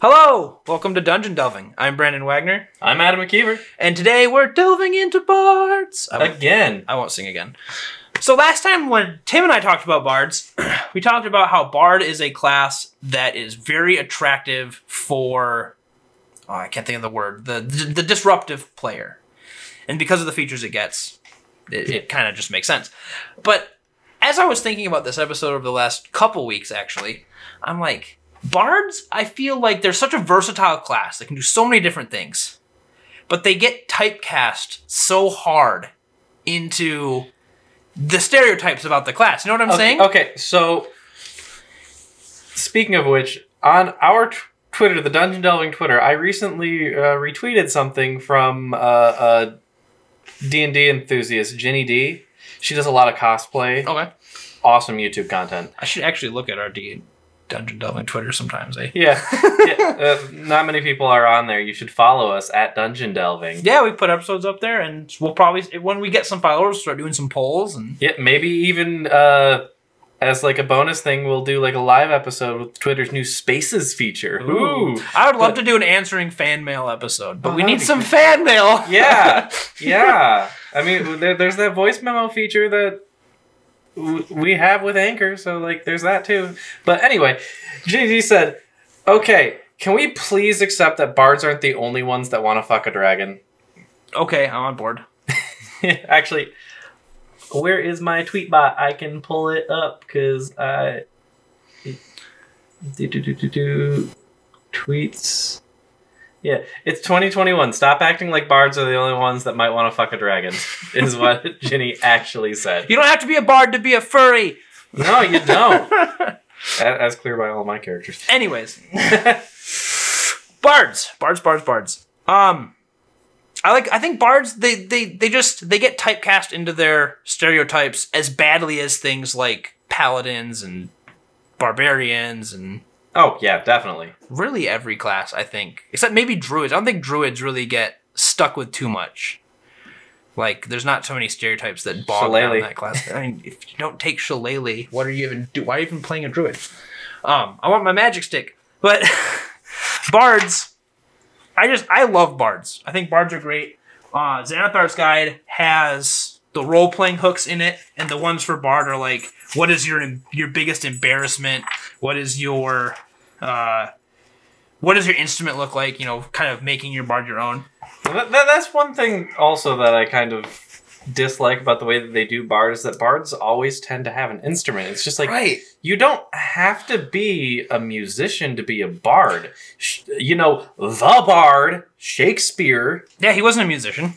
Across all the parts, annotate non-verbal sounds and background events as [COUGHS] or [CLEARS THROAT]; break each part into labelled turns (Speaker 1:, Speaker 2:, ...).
Speaker 1: Hello, welcome to Dungeon Delving. I'm Brandon Wagner,
Speaker 2: I'm Adam McKeever.
Speaker 1: and today we're delving into bards. I won't,
Speaker 2: Again.
Speaker 1: I won't sing again. So last time when Tim and I talked about bards, [CLEARS THROAT] we talked about how bard is a class that is very attractive for oh, I can't think of the word the the disruptive player, and because of the features it gets, it, it kind of just makes sense. But as I was thinking about this episode over the last couple weeks, actually, I'm like, bards. I feel like they're such a versatile class. They can do so many different things, but they get typecast so hard into the stereotypes about the class. You know what I'm
Speaker 2: Okay,
Speaker 1: saying?
Speaker 2: okay, so speaking of which, on our t- Twitter, the Dungeon Delving Twitter, I recently uh, retweeted something from uh, a D&D enthusiast, Ginny Di. She does a lot of cosplay.
Speaker 1: Okay.
Speaker 2: Awesome YouTube content.
Speaker 1: I should actually look at our D Dungeon Delving Twitter sometimes. Eh?
Speaker 2: Yeah. [LAUGHS] yeah uh, not many people are on there. You should follow us at Dungeon Delving.
Speaker 1: Yeah, we put episodes up there, and we'll probably when we get some followers, start doing some polls and.
Speaker 2: Yeah, maybe even uh, as like a bonus thing, we'll do like a live episode with Twitter's new Spaces feature. Ooh,
Speaker 1: I would love
Speaker 2: But-
Speaker 1: to do an answering fan mail episode, but
Speaker 2: Oh,
Speaker 1: we need some
Speaker 2: great.
Speaker 1: fan mail.
Speaker 2: yeah, [LAUGHS] yeah. I mean, there, there's that voice memo feature that w- we have with Anchor, so like, there's that too. But anyway, JD said, "Okay, can we please accept that bards aren't the only ones that want to fuck a dragon?"
Speaker 1: okay, I'm on board. [LAUGHS]
Speaker 2: Actually, where is my Tweetbot? I can pull it up because I. Do, do, do, do, do. Tweets. Yeah, it's 2021. Stop acting like bards are the only ones that might want to fuck a dragon, [LAUGHS] is what Ginny actually said.
Speaker 1: You don't have to be a bard to be a furry.
Speaker 2: No, you don't. [LAUGHS] A- As clear by all my characters.
Speaker 1: Anyways, [LAUGHS] bards, bards, bards, bards. Um, I like. I think bards. They they they just they get typecast into their stereotypes as badly as things like paladins and barbarians and
Speaker 2: Oh, yeah, definitely.
Speaker 1: really every class. I think, except maybe druids. I don't think druids really get stuck with too much. Like, there's not so many stereotypes that bog down that class. I mean, if you don't take shillelagh, what are you even do? Why are you even playing a druid? Um, I want my magic stick, but [LAUGHS] bards. I just I love bards. I think bards are great. Uh, Xanathar's Guide has the role playing hooks in it, and the ones for bard are like, what is your your biggest embarrassment? What is your uh, what does your instrument look like? You know, kind of making your bard your own.
Speaker 2: That, that, that's one thing also that I kind of dislike about the way that they do bards Is that bards always tend to have an instrument. It's just like
Speaker 1: Right.
Speaker 2: you don't have to be a musician to be a bard. Sh- You know, the bard, Shakespeare.
Speaker 1: Yeah, he wasn't a musician.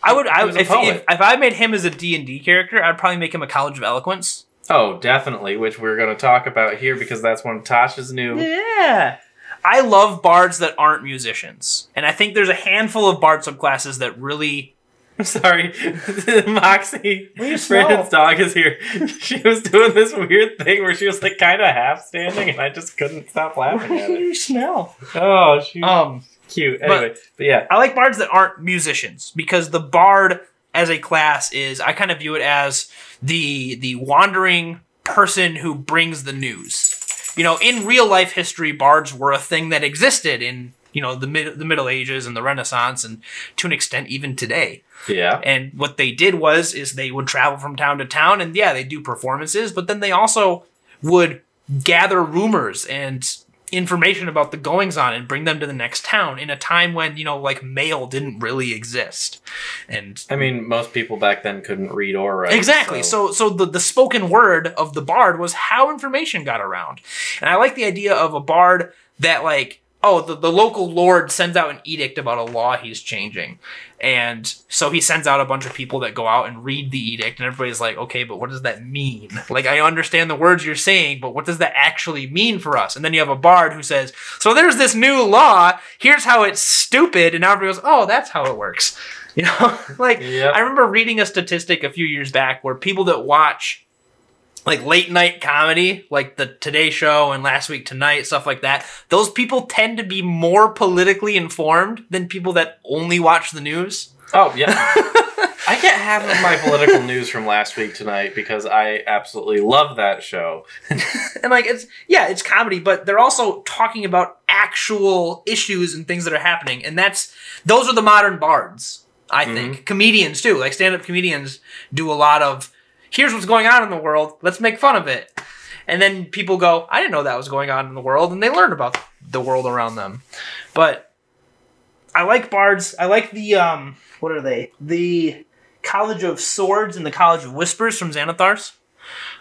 Speaker 1: I would. I if, if if I made him as a D and D character, I'd probably make him a College of Eloquence.
Speaker 2: Oh, definitely, which we're going to talk about here because that's one of Tasha's new.
Speaker 1: Yeah. I love bards that aren't musicians. And I think there's a handful of bard subclasses that really
Speaker 2: I'm [LAUGHS] sorry, [LAUGHS] Moxie.
Speaker 1: What do you smell?
Speaker 2: Brandon's dog is here. She was doing this weird thing where she was like kind of half standing, and I just couldn't stop laughing at it.
Speaker 1: you smell.
Speaker 2: Oh, she's
Speaker 1: Um
Speaker 2: cute. Anyway, but, yeah,
Speaker 1: I like bards that aren't musicians because the bard as a class is I kind of view it as the the wandering person who brings the news. You know, in real life history, bards were a thing that existed in you know the mid, the Middle Ages and the Renaissance, and to an extent even today.
Speaker 2: yeah.
Speaker 1: And what they did was is they would travel from town to town and yeah, they do performances, but then they also would gather rumors and information about the goings on and bring them to the next town in a time when, you know, like mail didn't really exist. And
Speaker 2: I mean, most people back then couldn't read or write.
Speaker 1: Exactly. So so the, the spoken word of the bard was how information got around. And I like the idea of a bard that like oh the, the local lord sends out an edict about a law he's changing. And so he sends out a bunch of people that go out and read the edict and everybody's like, okay, but what does that mean? Like I understand the words you're saying, but what does that actually mean for us? And then you have a bard who says, So there's this new law, here's how it's stupid, and now everybody goes, Oh, that's how it works. [LAUGHS] You know? [LAUGHS] like
Speaker 2: Yep.
Speaker 1: I remember reading a statistic a few years back where people that watch like late night comedy, like the Today Show and Last Week Tonight, stuff like that, those people tend to be more politically informed than people that only watch the news.
Speaker 2: Oh yeah. [LAUGHS] I get half of my political news from last week tonight because I absolutely love that show. [LAUGHS]
Speaker 1: and like it's yeah, it's comedy, but they're also talking about actual issues and things that are happening, and that's those are the modern bards. I think mm-hmm. comedians too, like stand-up comedians, do a lot of here's what's going on in the world. Let's make fun of it, and then people go, I didn't know that was going on in the world, and they learn about the world around them. But I like bards. I like the um, what are they? The College of Swords and the College of Whispers from Xanathars.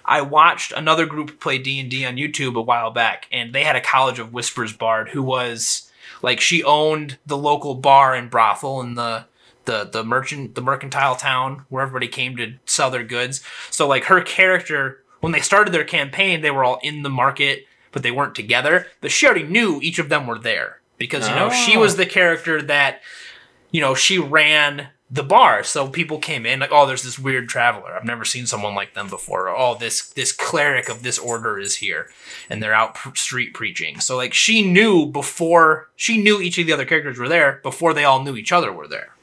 Speaker 1: I watched another group play D and D on YouTube a while back, and they had a College of Whispers bard who was like she owned the local bar and brothel in the the the merchant the mercantile town where everybody came to sell their goods. So like her character when they started their campaign, they were all in the market, but they weren't together. But she already knew each of them were there because you know she
Speaker 2: Oh.
Speaker 1: was the character that you know she ran the bar so people came in like oh there's this weird traveler i've never seen someone like them before or oh this this cleric of this order is here and they're out pr- street preaching so like she knew before she knew each of the other characters were there before they all knew each other were there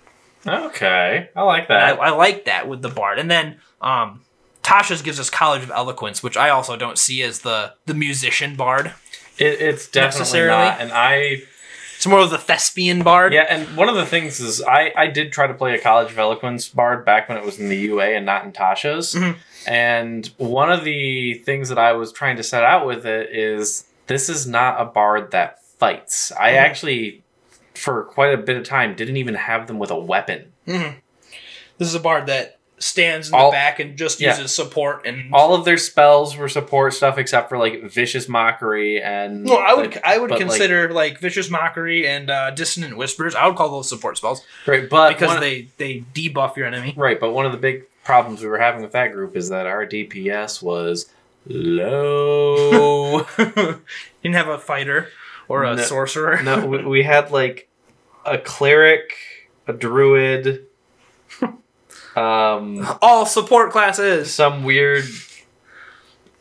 Speaker 2: Okay, I like
Speaker 1: and I,
Speaker 2: that.
Speaker 1: I like that with the bard and then um tasha's gives us college of eloquence which i also don't see as the the musician bard
Speaker 2: It, it's definitely not, and I
Speaker 1: it's more of the thespian bard
Speaker 2: yeah, and one of the things is I I did try to play a College of Eloquence bard back when it was in the UA and not in Tasha's,
Speaker 1: Mhm.
Speaker 2: and one of the things that I was trying to set out with it is this is not a bard that fights. I
Speaker 1: Mhm.
Speaker 2: actually, for quite a bit of time, didn't even have them with a weapon.
Speaker 1: Mhm. This is a bard that stands in
Speaker 2: All-
Speaker 1: the back and just
Speaker 2: yeah.
Speaker 1: uses support and.
Speaker 2: All of their spells were support stuff except for like vicious mockery and.
Speaker 1: well, I would I would
Speaker 2: but, like-
Speaker 1: consider like, vicious mockery and uh, dissonant whispers. I would call those support spells
Speaker 2: right, but
Speaker 1: because they they debuff your enemy.
Speaker 2: Right, but one of the big problems we were having with that group is that our DPS was low. [LAUGHS]
Speaker 1: Didn't have a fighter or a
Speaker 2: No.
Speaker 1: sorcerer.
Speaker 2: no, we, we had like a cleric, a druid, [LAUGHS] um,
Speaker 1: All support classes.
Speaker 2: some weird.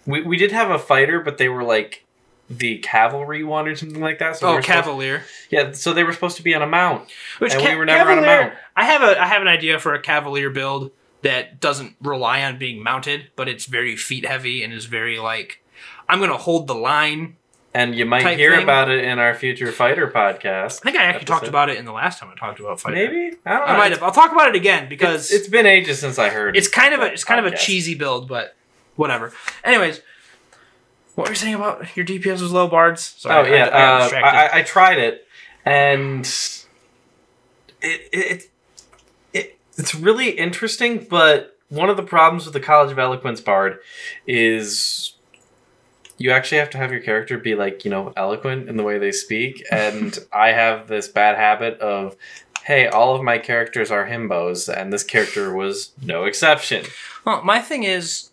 Speaker 2: We we did have a fighter, but they were like the cavalry one or something like that. So they
Speaker 1: Oh,
Speaker 2: were supposed-
Speaker 1: cavalier.
Speaker 2: yeah, so they were supposed to be on a mount,
Speaker 1: Which
Speaker 2: and
Speaker 1: ca-
Speaker 2: we were never on a
Speaker 1: cavalier-
Speaker 2: mount.
Speaker 1: I have a I have an idea for a cavalier build that doesn't rely on being mounted, but it's very feat heavy and is very like I'm gonna hold the line.
Speaker 2: And you might hear
Speaker 1: thing.
Speaker 2: about it in our future fighter podcast.
Speaker 1: I think I actually talked about it in the last time I talked about fighter.
Speaker 2: Maybe I don't know.
Speaker 1: I might have. I'll talk about it again because
Speaker 2: It's, it's been ages since I heard.
Speaker 1: it's kind of a it's kind of a cheesy build, but whatever. Anyways, what were you saying about your DPS was low bards? Sorry,
Speaker 2: Oh yeah,
Speaker 1: I, I
Speaker 2: uh. I, I tried it, and it, it it it's really interesting. But one of the problems with the College of Eloquence bard is you actually have to have your character be like you know eloquent in the way they speak, and [LAUGHS] I have this bad habit of. Hey, all of my characters are himbos, and this character was no exception.
Speaker 1: Well, my thing is,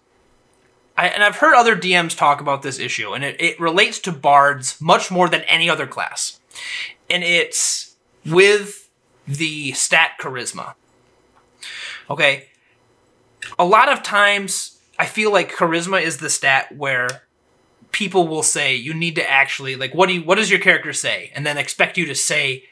Speaker 1: I, and I've heard other DMs talk about this issue, and it, it relates to bards much more than any other class. And it's with the stat charisma. Okay. A lot of times, I feel like charisma is the stat where people will say you need to actually like what do you what does your character say? And then expect you to say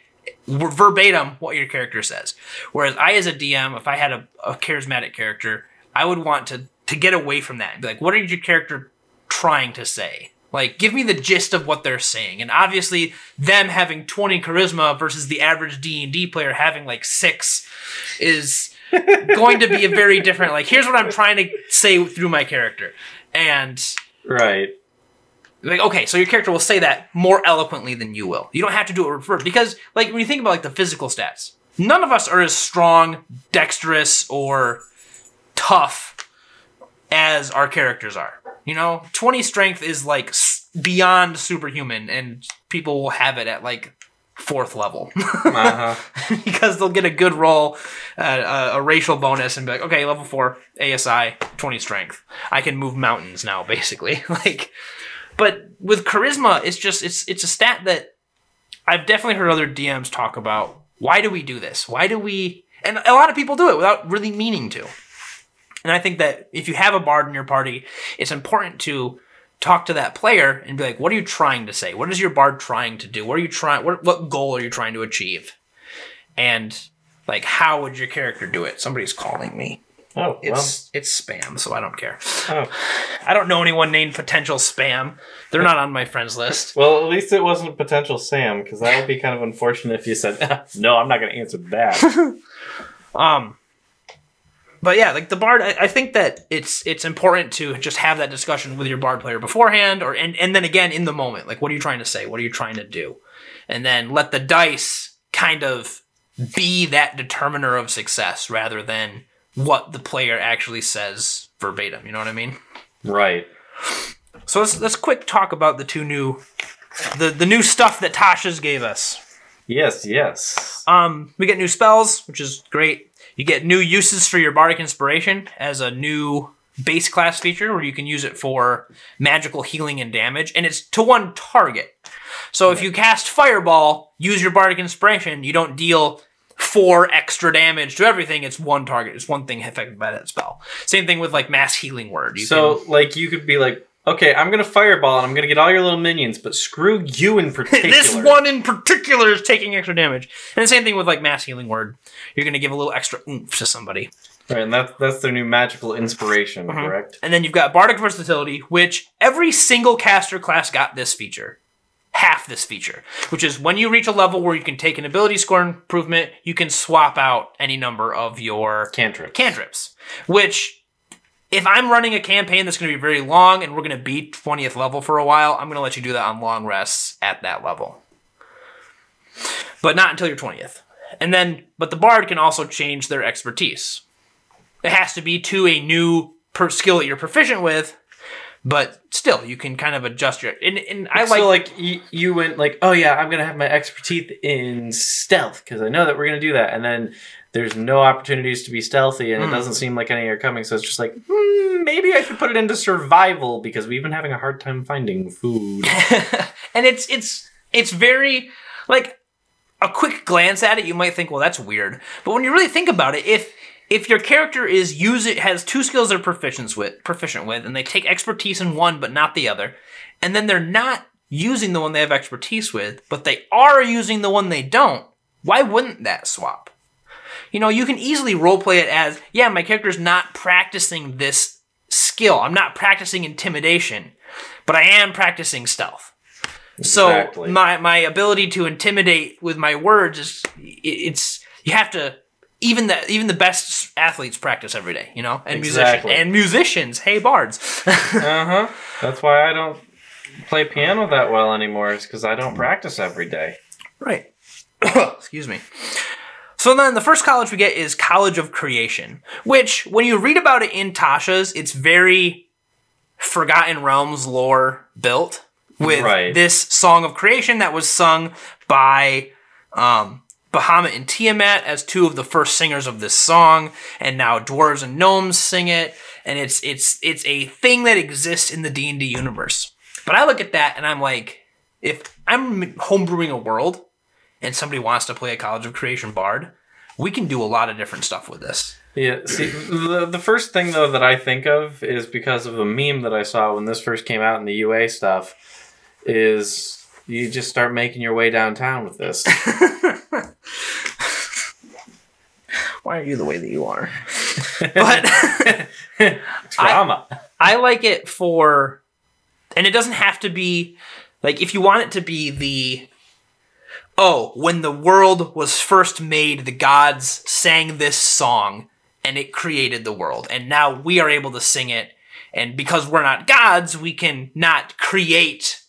Speaker 1: verbatim what your character says. Whereas i as a dm if i had a, a charismatic character i would want to to get away from that and be like what are your character trying to say? Like give me the gist of what they're saying. And obviously them having 20 charisma versus the average d&d player having like six is going to be a very different like here's what i'm trying to say through my character. And
Speaker 2: Right.
Speaker 1: Like okay so your character will say that more eloquently than you will you don't have to do it reverse because like when you think about like the physical stats none of us are as strong dexterous or tough as our characters are you know 20 strength is like beyond superhuman and people will have it at like fourth level [LAUGHS]
Speaker 2: Uh-huh. [LAUGHS]
Speaker 1: because they'll get a good roll, uh, a, a racial bonus, and be like, okay, level four ASI, twenty strength. I can move mountains now, basically. [LAUGHS] like, but with charisma, it's just it's it's a stat that I've definitely heard other DMs talk about. Why do we do this? Why do we? And a lot of people do it without really meaning to. And I think that if you have a bard in your party, it's important to talk to that player and be like, what are you trying to say? What is your bard trying to do? What are you trying what what goal are you trying to achieve? And Like, how would your character do it? Somebody's calling me.
Speaker 2: Oh,
Speaker 1: It's it's spam, so I don't care.
Speaker 2: Oh.
Speaker 1: I don't know anyone named potential spam. They're not on my friends list.
Speaker 2: Well, at least it wasn't potential Sam, because that would be kind of unfortunate if you said, [LAUGHS] "No, I'm not going to answer that." [LAUGHS]
Speaker 1: Um, but yeah, like the bard, I, I think that it's it's important to just have that discussion with your bard player beforehand, or and and then again in the moment. Like, what are you trying to say? What are you trying to do? And then let the dice kind of be that determiner of success rather than what the player actually says verbatim. You know what I mean?
Speaker 2: right.
Speaker 1: So let's let's quick talk about the two new, the the new stuff that Tasha's gave us.
Speaker 2: Yes. Yes.
Speaker 1: Um, we get new spells, which is great. You get new uses for your bardic inspiration as a new base class feature, where you can use it for magical healing and damage, and it's to one target. So if you cast Fireball, use your bardic inspiration, you don't deal four extra damage to everything. It's one target. It's one thing affected by that spell. Same thing with like mass healing word. You
Speaker 2: so, like, you could be like, "Okay, I'm to fireball, and I'm to get all your little minions, but screw you in [LAUGHS] particular."
Speaker 1: this one in particular is taking extra damage. And the same thing with like mass healing word. You're gonna give a little extra oomph to somebody.
Speaker 2: right? And that's that's their new magical inspiration,
Speaker 1: Mm-hmm.
Speaker 2: correct?
Speaker 1: And then you've got Bardic Versatility, which every single caster class got this feature. Half this feature, which is when you reach a level where you can take an ability score improvement, you can swap out any number of your
Speaker 2: Cantrip.
Speaker 1: cantrips. Which, if I'm running a campaign that's going to be very long and we're going to beat 20th level for a while, I'm going to let you do that on long rests at that level. But not until your 20th. And then, but the bard can also change their expertise. It has to be to a new per skill that you're proficient with, but still, you can kind of adjust your. And, and I like.
Speaker 2: so like you, you went like, oh yeah, I'm gonna have my expertise in stealth because I know that we're gonna do that, and then there's no opportunities to be stealthy, and it doesn't seem like any are coming. So it's just like, hmm, maybe I should put it into survival because we've been having a hard time finding food. [LAUGHS]
Speaker 1: and it's it's it's very like a quick glance at it you might think well that's weird but when you really think about it if if your character is use it has two skills they're proficient with proficient with and they take expertise in one but not the other and then they're not using the one they have expertise with but they are using the one they don't why wouldn't that swap? You know you can easily roleplay it as yeah my character's not practicing this skill. I'm not practicing intimidation but i am practicing stealth. So
Speaker 2: Exactly.
Speaker 1: my my ability to intimidate with my words is it's you have to even the even the best athletes practice every day, you know, and
Speaker 2: Exactly.
Speaker 1: musicians and musicians. Hey, bards. [LAUGHS]
Speaker 2: uh huh. That's why I don't play piano that well anymore. Is because I don't practice every day.
Speaker 1: right. [COUGHS] Excuse me. So then the first college we get is College of Creation, which when you read about it in Tasha's, it's very Forgotten Realms lore built with
Speaker 2: Right.
Speaker 1: this song of creation that was sung by um, Bahamut and Tiamat as two of the first singers of this song, and now dwarves and gnomes sing it, and it's it's it's a thing that exists in the D and D universe. But I look at that and I'm like, if I'm homebrewing a world, and somebody wants to play a College of Creation bard, we can do a lot of different stuff with this.
Speaker 2: Yeah, see, the, the first thing though that I think of is because of a meme that I saw when this first came out in the UA stuff, is you just start making your way downtown with this. [LAUGHS]
Speaker 1: Why are you the way that you are? but [LAUGHS]
Speaker 2: Drama.
Speaker 1: I like it for, and it doesn't have to be like if you want it to be the. Oh, when the world was first made, the gods sang this song and it created the world. And now we are able to sing it. And because we're not gods, we can not create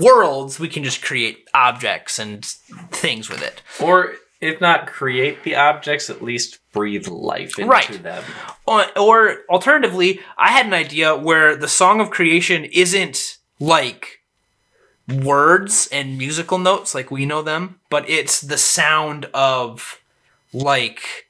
Speaker 1: worlds, we can just create objects and things with it.
Speaker 2: or if not create the objects, at least breathe life into
Speaker 1: Right.
Speaker 2: them.
Speaker 1: Or, or alternatively, I had an idea where the song of creation isn't like words and musical notes like we know them, but it's the sound of like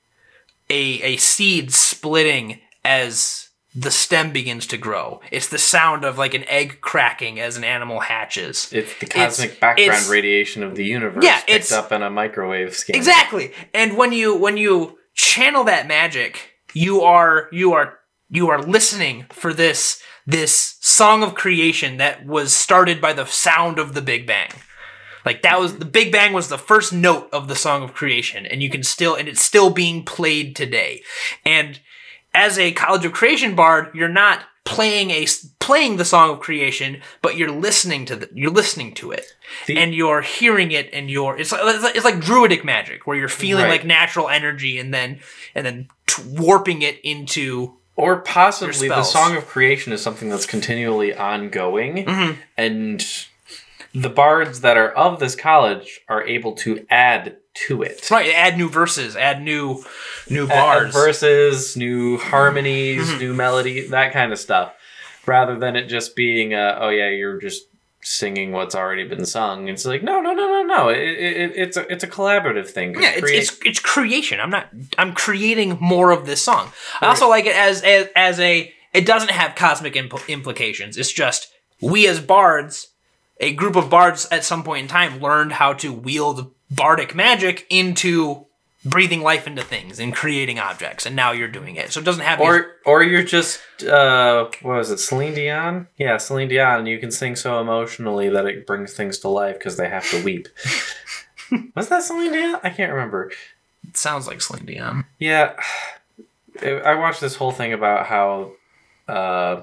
Speaker 1: a a seed splitting as the stem begins to grow. It's the sound of like an egg cracking as an animal hatches.
Speaker 2: It's the cosmic
Speaker 1: It's-
Speaker 2: background
Speaker 1: it's-
Speaker 2: radiation of the universe
Speaker 1: Yeah,
Speaker 2: picked
Speaker 1: it's-
Speaker 2: up in a microwave scanner.
Speaker 1: Exactly. And when you when you channel that magic, you are you are you are listening for this this song of creation that was started by the sound of the Big Bang. Like that was the Big Bang was the first note of the song of creation, and you can still and it's still being played today. And as a College of Creation bard, you're not playing a playing the song of creation, but you're listening to the you're listening to it,
Speaker 2: The-
Speaker 1: and you're hearing it, and you're it's like it's like, druidic magic where you're feeling
Speaker 2: Right.
Speaker 1: like natural energy, and then and then warping it into
Speaker 2: Or possibly the song of creation is something that's continually ongoing,
Speaker 1: Mhm.
Speaker 2: and the bards that are of this college are able to add to it.
Speaker 1: right. Add new verses, add new new bars.
Speaker 2: add verses, new harmonies,
Speaker 1: Mhm.
Speaker 2: new melody, that kind of stuff, rather than it just being, uh, oh yeah, you're just singing what's already been sung. It's like no, no, no, no, no. It, it, it's a it's a collaborative thing.
Speaker 1: Yeah, it's,
Speaker 2: Create-
Speaker 1: it's it's creation. I'm not. I'm creating more of this song. I also like it as as, as a. It doesn't have cosmic impl- implications. It's just we as bards, a group of bards at some point in time learned how to wield bardic magic into breathing life into things and creating objects, and now you're doing it. So it doesn't have these-
Speaker 2: or or you're just uh what was it Celine Dion? Yeah, Celine Dion and you can sing so emotionally that it brings things to life because they have to weep. [LAUGHS] was that Celine Dion? I can't remember.
Speaker 1: it sounds like Celine Dion.
Speaker 2: Yeah. [SIGHS] I watched this whole thing about how uh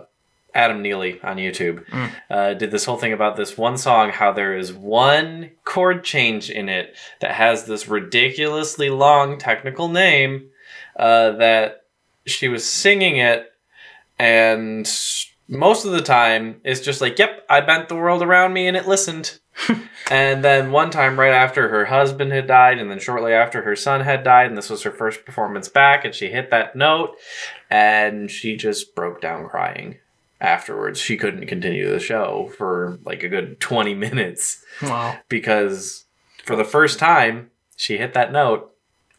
Speaker 2: Adam Neely on YouTube
Speaker 1: Mm.
Speaker 2: uh, did this whole thing about this one song, how there is one chord change in it that has this ridiculously long technical name uh, that she was singing it, and most of the time it's just like, yep, I bent the world around me and it listened. [LAUGHS] and then one time, right after her husband had died, and then shortly after her son had died, and this was her first performance back, and she hit that note, and she just broke down crying afterwards. She couldn't continue the show for like a good 20 minutes
Speaker 1: Wow.
Speaker 2: because for the first time, she hit that note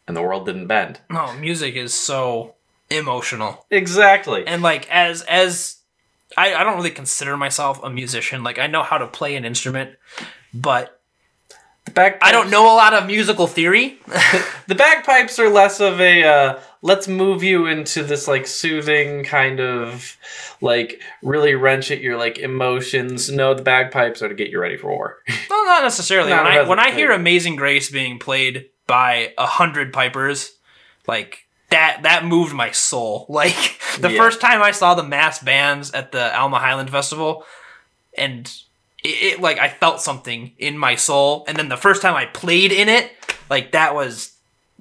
Speaker 2: and the world didn't bend.
Speaker 1: No, music is so emotional.
Speaker 2: Exactly.
Speaker 1: and like as as I, I don't really consider myself a musician like i know how to play an instrument but
Speaker 2: The bagpipes,
Speaker 1: i don't know a lot of musical theory [LAUGHS]
Speaker 2: The bagpipes are less of a uh, let's move you into this like soothing kind of like really wrench at your like emotions. No, the bagpipes are to get you ready for war. [LAUGHS]
Speaker 1: well not necessarily
Speaker 2: Not
Speaker 1: when i when i hear amazing grace being played by a hundred pipers like that that moved my soul [LAUGHS] like the
Speaker 2: Yeah.
Speaker 1: first time i saw the mass bands at the alma highland festival and it, it like i felt something in my soul and then the first time i played in it like that was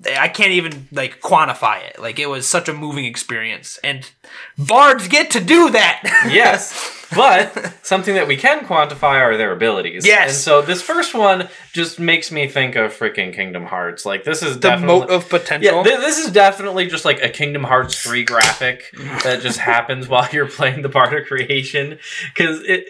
Speaker 1: I can't even like quantify it. Like it was such a moving experience, and bards get to do that. [LAUGHS]
Speaker 2: yes, but something that we can quantify are their abilities.
Speaker 1: Yes.
Speaker 2: and so this first one just makes me think of freaking Kingdom Hearts. Like this is
Speaker 1: the
Speaker 2: definitely.
Speaker 1: mote of potential.
Speaker 2: yeah, th- this is definitely just like a Kingdom Hearts 3 graphic that just happens [LAUGHS] while you're playing the part of creation. Because it,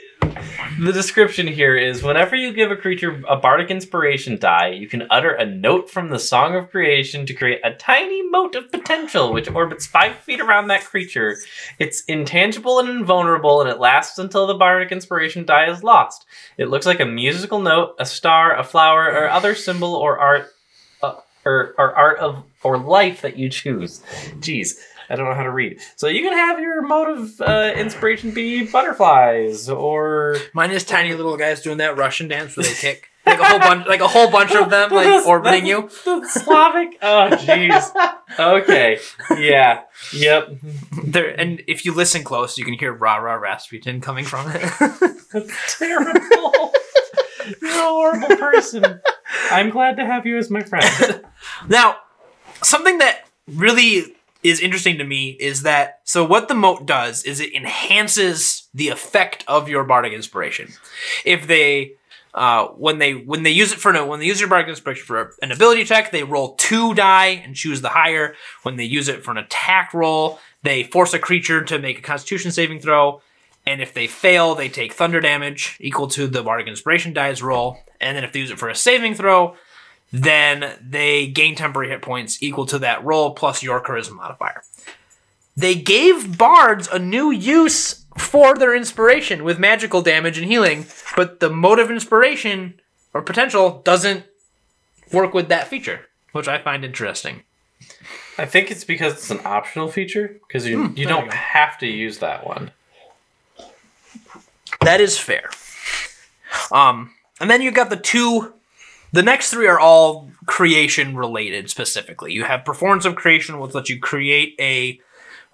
Speaker 2: the description here is whenever you give a creature a bardic inspiration die, you can utter a note from the Song of Creation to create a tiny mote of potential which orbits five feet around that creature. It's intangible and invulnerable, and it lasts until the bardic inspiration die is lost. It looks like a musical note, a star, a flower, or other symbol or art uh, or, or art of or life that you choose. Jeez, I don't know how to read. So you can have your mode of uh, inspiration be butterflies or
Speaker 1: Mine is tiny little guys doing that Russian dance where they kick. Like a whole bunch, [LAUGHS] like a whole bunch of them, like orbiting you.
Speaker 2: That's Slavic. Oh, jeez. Okay. Yeah. Yep.
Speaker 1: There, and if you listen close, you can hear "Rah Rah Rasputin" coming from it. [LAUGHS]
Speaker 2: That's terrible. You're a horrible person. I'm glad to have you as my friend. [LAUGHS]
Speaker 1: now, something that really is interesting to me is that so what the mote does is it enhances the effect of your bardic inspiration. If they uh, when they when they use it for no when they use your bardic inspiration for an ability check, they roll two die and choose the higher. When they use it for an attack roll, they force a creature to make a Constitution saving throw, and if they fail, they take thunder damage equal to the bardic inspiration dice roll. And then if they use it for a saving throw, then they gain temporary hit points equal to that roll plus your charisma modifier. They gave bards a new use for their inspiration with magical damage and healing, but the mode of inspiration or potential doesn't work with that feature, which I find interesting.
Speaker 2: I think it's because it's an optional feature because you you don't
Speaker 1: you
Speaker 2: have to use that one.
Speaker 1: That is fair. Um, and then you've got the two The next three are all creation related specifically. You have performance of creation, which lets you create a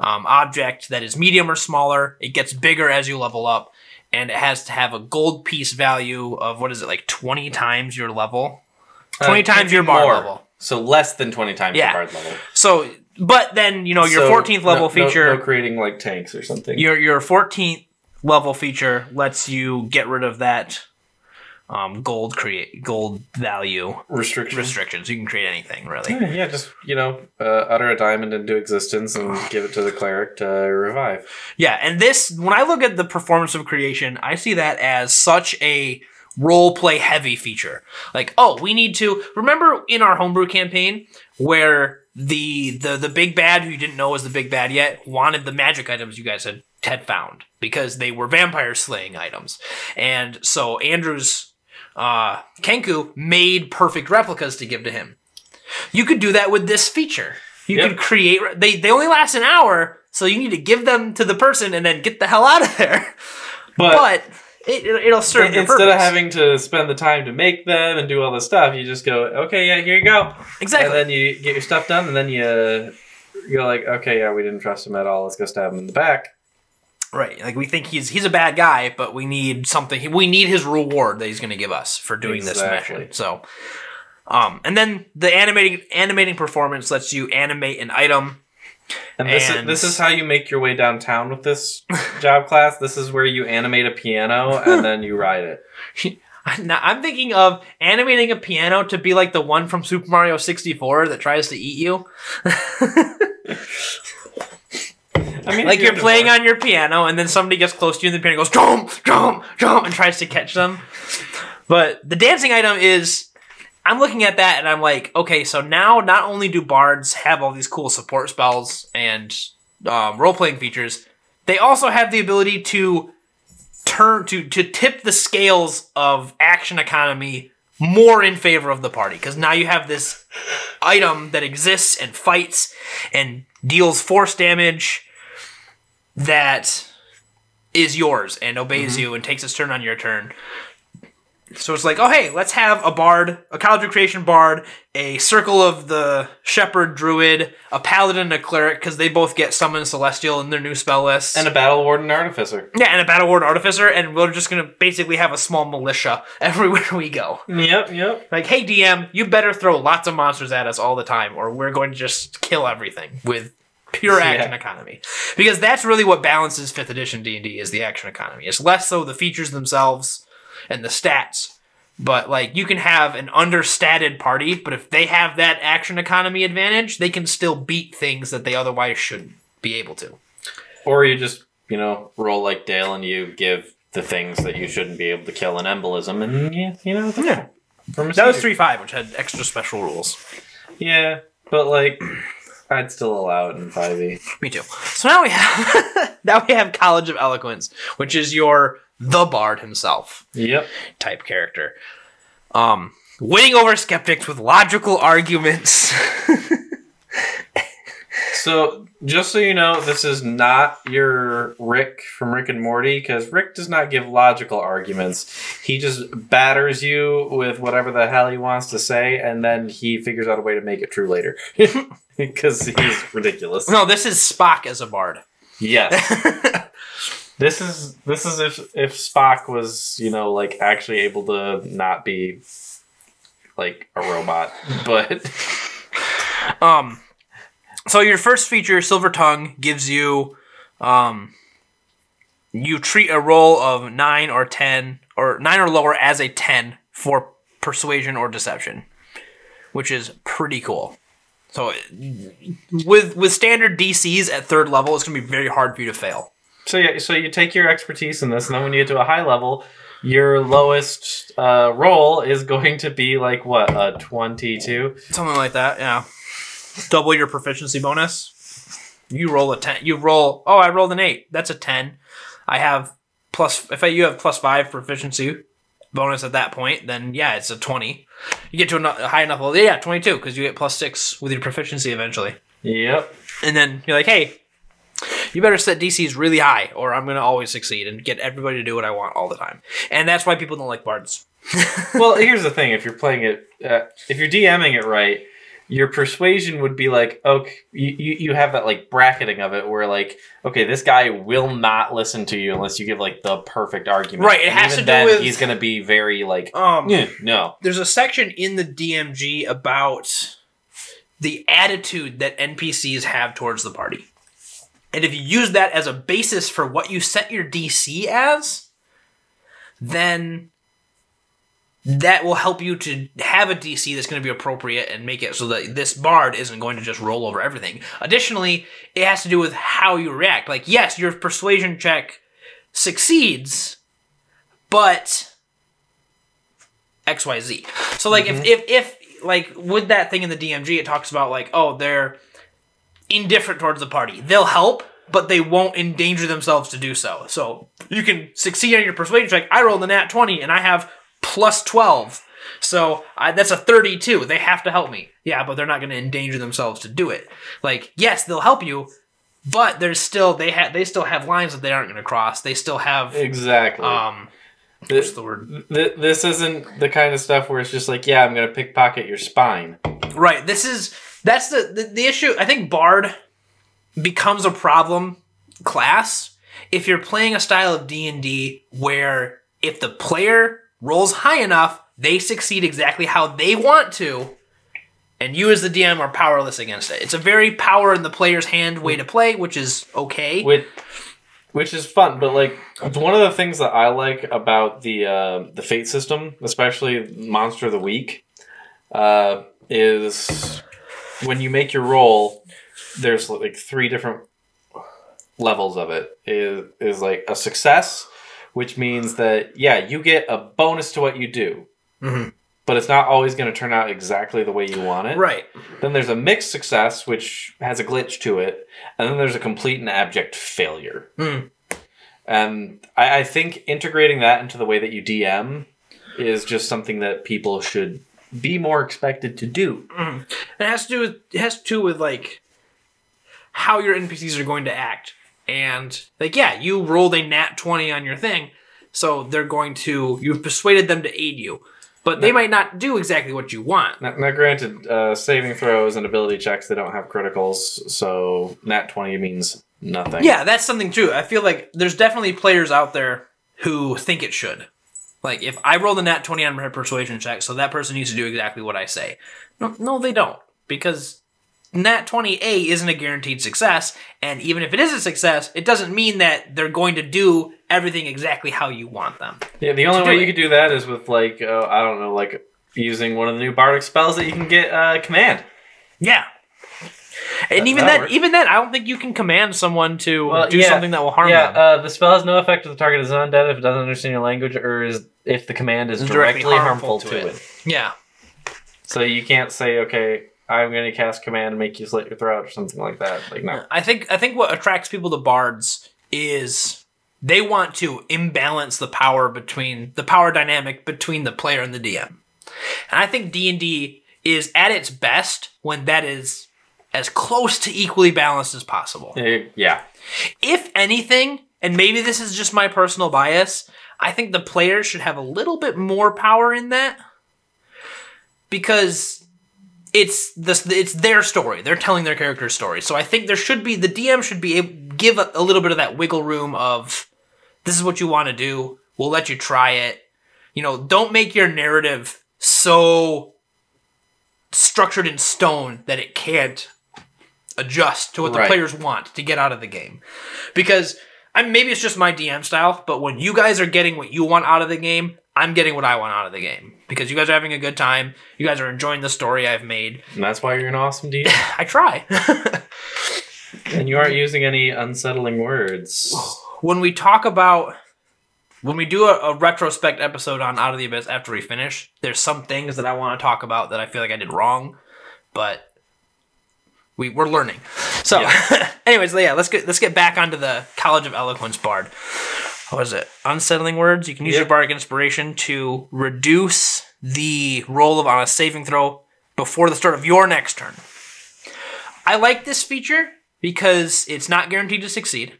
Speaker 1: um, object that is medium or smaller. It gets bigger as you level up, and it has to have a gold piece value of what is it like twenty times your level, twenty
Speaker 2: Uh,
Speaker 1: times your bar
Speaker 2: more.
Speaker 1: level.
Speaker 2: So less than 20 times
Speaker 1: Yeah.
Speaker 2: your bard level.
Speaker 1: So, but then you know your fourteenth
Speaker 2: no-
Speaker 1: level
Speaker 2: no-
Speaker 1: feature.
Speaker 2: No, creating like tanks or something.
Speaker 1: your your 14th level feature lets you get rid of that um, gold create gold value
Speaker 2: Restriction.
Speaker 1: restrictions. You can create anything really.
Speaker 2: Yeah, yeah, just you know, uh, utter a diamond into existence and [SIGHS] give it to the cleric to revive.
Speaker 1: Yeah, and this when I look at the performance of creation, I see that as such a role play heavy feature. Like, oh, we need to remember in our homebrew campaign where the the the big bad who you didn't know was the big bad yet wanted the magic items you guys had had found because they were vampire slaying items. And so Andrew's uh Kenku made perfect replicas to give to him. You could do that with this feature. You
Speaker 2: Yep.
Speaker 1: could create they they only last an hour, so you need to give them to the person and then get the hell out of there.
Speaker 2: But, [LAUGHS]
Speaker 1: But it, it'll serve your
Speaker 2: instead of having to spend the time to make them and do all this stuff, you just go, okay, yeah, here you go,
Speaker 1: exactly.
Speaker 2: and then you get your stuff done, and then you you're like, okay, yeah, we didn't trust him at all. Let's go stab him in the back.
Speaker 1: Right. Like we think he's he's a bad guy, but we need something. We need his reward that he's going to give us for doing
Speaker 2: Exactly.
Speaker 1: this mission. So, um, and then the animating animating performance lets you animate an item.
Speaker 2: And this
Speaker 1: And-
Speaker 2: is this is how you make your way downtown with this job class. This is where you animate a piano and then you ride it. [LAUGHS]
Speaker 1: Now, I'm thinking of animating a piano to be like the one from Super Mario 64 that tries to eat you. [LAUGHS]
Speaker 2: I mean,
Speaker 1: like you're playing on your piano, and then somebody gets close to you, and the piano goes jump, jump, jump, and tries to catch them. But the dancing item is. I'm looking at that and I'm like, okay, so now not only do bards have all these cool support spells and um, role playing features, they also have the ability to turn to to tip the scales of action economy more in favor of the party because now you have this item that exists and fights and deals force damage that is yours and obeys mm-hmm. you and takes its turn on your turn. So it's like, oh hey, let's have a bard, a college of creation bard, a circle of the shepherd druid, a paladin, a cleric, because they both get summon celestial in their new spell list.
Speaker 2: and a battle warden artificer.
Speaker 1: yeah, and a battle warden artificer, and we're just gonna basically have a small militia [LAUGHS] everywhere we go.
Speaker 2: Yep, yep.
Speaker 1: Like, hey DM, you better throw lots of monsters at us all the time, or we're going to just kill everything with pure [LAUGHS] action
Speaker 2: Yeah.
Speaker 1: economy. Because that's really what balances fifth edition D and D is the action economy. It's less so the features themselves and the stats. But like you can have an understated party, but if they have that action economy advantage, they can still beat things that they otherwise shouldn't be able to.
Speaker 2: Or you just, you know, roll like Dale and you give the things that you shouldn't be able to kill an embolism, and yeah, you know,
Speaker 1: Yeah. That was
Speaker 2: seed.
Speaker 1: three five, which had extra special rules.
Speaker 2: Yeah, but like, I'd still allow it in five E. [LAUGHS]
Speaker 1: Me too. So now we have [LAUGHS] now we have College of Eloquence, which is your the bard himself
Speaker 2: Yep.
Speaker 1: type character. Um winning over skeptics with logical arguments. [LAUGHS]
Speaker 2: So just so you know, this is not your Rick from Rick and Morty because Rick does not give logical arguments. He just batters you with whatever the hell he wants to say, and then he figures out a way to make it true later [LAUGHS] because he's ridiculous.
Speaker 1: no, this is Spock as a bard.
Speaker 2: Yes. [LAUGHS] This is this is if if Spock was you know like actually able to not be like a robot, [LAUGHS] but
Speaker 1: Um so your first feature, Silver Tongue, gives you um you treat a roll of nine or ten or nine or lower as a ten for persuasion or deception. Which is pretty cool. So with with standard DCs at third level, it's gonna be very hard for you to fail.
Speaker 2: so yeah, so you take your expertise in this, and then when you get to a high level, your lowest uh, roll is going to be like what a twenty-two.
Speaker 1: Something like that, yeah. Double your proficiency bonus. You roll a ten. You roll. Oh, I rolled an eight. That's a ten. I have plus. If I, you have plus five proficiency bonus at that point, then yeah, it's a twenty. You get to a high enough level. Yeah, twenty-two because you get plus six with your proficiency eventually.
Speaker 2: Yep.
Speaker 1: And then you're like, hey, you better set DCs really high, or I'm gonna always succeed and get everybody to do what I want all the time. And that's why people don't like bards. [LAUGHS]
Speaker 2: well, here's the thing: if you're playing it, uh, if you're DMing it right, your persuasion would be like, okay, you, you, you have that like bracketing of it where like, okay, this guy will not listen to you unless you give like the perfect argument.
Speaker 1: Right, it
Speaker 2: And
Speaker 1: has to do
Speaker 2: then,
Speaker 1: with-
Speaker 2: he's gonna be very like,
Speaker 1: Um,
Speaker 2: "Yeah, no,
Speaker 1: there's a section in the DMG about the attitude that NPCs have towards the party. And if you use that as a basis for what you set your DC as, then that will help you to have a DC that's going to be appropriate and make it so that this bard isn't going to just roll over everything. Additionally, it has to do with how you react. Like, yes, your persuasion check succeeds, but XYZ. So like if, mm-hmm. if if like with that thing in the DMG it talks about like oh they're indifferent towards the party. They'll help, but they won't endanger themselves to do so. So you can succeed on your persuasion check. I rolled a nat 20 and I have plus 12. So I, that's a 32. They have to help me. Yeah, but they're not going to endanger themselves to do it. Like yes, they'll help you, but there's still they have they still have lines that they aren't going to cross. They still have
Speaker 2: exactly."
Speaker 1: um what's
Speaker 2: this,
Speaker 1: the word?
Speaker 2: th- this isn't the kind of stuff where it's just like, yeah, I'm gonna pickpocket your spine.
Speaker 1: Right. This is that's the, the the issue. I think Bard becomes a problem class if you're playing a style of D and D where if the player rolls high enough, they succeed exactly how they want to, and you as the DM are powerless against it. It's a very power in the player's hand way to play, which is okay.
Speaker 2: which which is fun but like one of the things that i like about the uh, the fate system especially monster of the week uh, is when you make your roll there's like three different levels of it is is like a success which means that yeah you get a bonus to what you do
Speaker 1: Mhm.
Speaker 2: but it's not always going to turn out exactly the way you want it
Speaker 1: Right.
Speaker 2: then there's a mixed success, which has a glitch to it, and then there's a complete and abject failure.
Speaker 1: Hmm.
Speaker 2: And I, I think integrating that into the way that you DM is just something that people should be more expected to do.
Speaker 1: It has to do with it has to do with like how your NPCs are going to act. And like yeah, you rolled a nat 20 on your thing, so they're going to you've persuaded them to aid you. But they might not do exactly what you want.
Speaker 2: Now, now granted, uh, saving throws and ability checks they don't have criticals, so nat twenty means nothing.
Speaker 1: Yeah, that's something too. I feel like there's definitely players out there who think it should. Like if I roll the nat 20 on my persuasion check, so that person needs to do exactly what I say. No, no they don't. Because nat 20A isn't a guaranteed success, and even if it is a success, it doesn't mean that they're going to do everything exactly how you want them.
Speaker 2: Yeah, the only way
Speaker 1: it.
Speaker 2: you could do that is with like uh, I don't know, like using one of the new bardic spells that you can get uh, command.
Speaker 1: Yeah. And
Speaker 2: That-
Speaker 1: even then, even then, I don't think you can command someone to
Speaker 2: Well,
Speaker 1: do
Speaker 2: yeah,
Speaker 1: something that will harm
Speaker 2: yeah,
Speaker 1: them.
Speaker 2: uh, the spell has no effect if the target is undead, if it doesn't understand your language, or is if the command is directly,
Speaker 1: directly
Speaker 2: harmful,
Speaker 1: harmful
Speaker 2: to,
Speaker 1: to
Speaker 2: it.
Speaker 1: it. Yeah.
Speaker 2: So you can't say, okay, I'm going to cast command and make you slit your throat or something like that. Like no.
Speaker 1: I think I think what attracts people to bards is they want to imbalance the power between the power dynamic between the player and the DM. And I think D&D is at its best when that is as close to equally balanced as possible.
Speaker 2: Uh, yeah.
Speaker 1: If anything, and maybe this is just my personal bias, I think the player should have a little bit more power in that because it's this it's their story. They're telling their character's story. So I think there should be the DM should be able give a, a little bit of that wiggle room of this is what you want to do. We'll let you try it. You know, don't make your narrative so structured in stone that it can't adjust to what the players want to get out of the game. Because I maybe it's just my DM style, but when you guys are getting what you want out of the game, I'm getting what I want out of the game. Because you guys are having a good time, you guys are enjoying the story I've made.
Speaker 2: And that's why you're an awesome DM. [LAUGHS]
Speaker 1: I try. [LAUGHS]
Speaker 2: and you aren't using any unsettling words.
Speaker 1: when we talk about when we do a, a retrospect episode on Out of the Abyss after we finish, there's some things that I want to talk about that I feel like I did wrong, but we we're learning. So, [LAUGHS] anyways, yeah, let's get let's get back onto the College of Eloquence Bard. What is it? Unsettling words. You can use
Speaker 2: Yep.
Speaker 1: your bardic inspiration to reduce the roll of on a saving throw before the start of your next turn. I like this feature because it's not guaranteed to succeed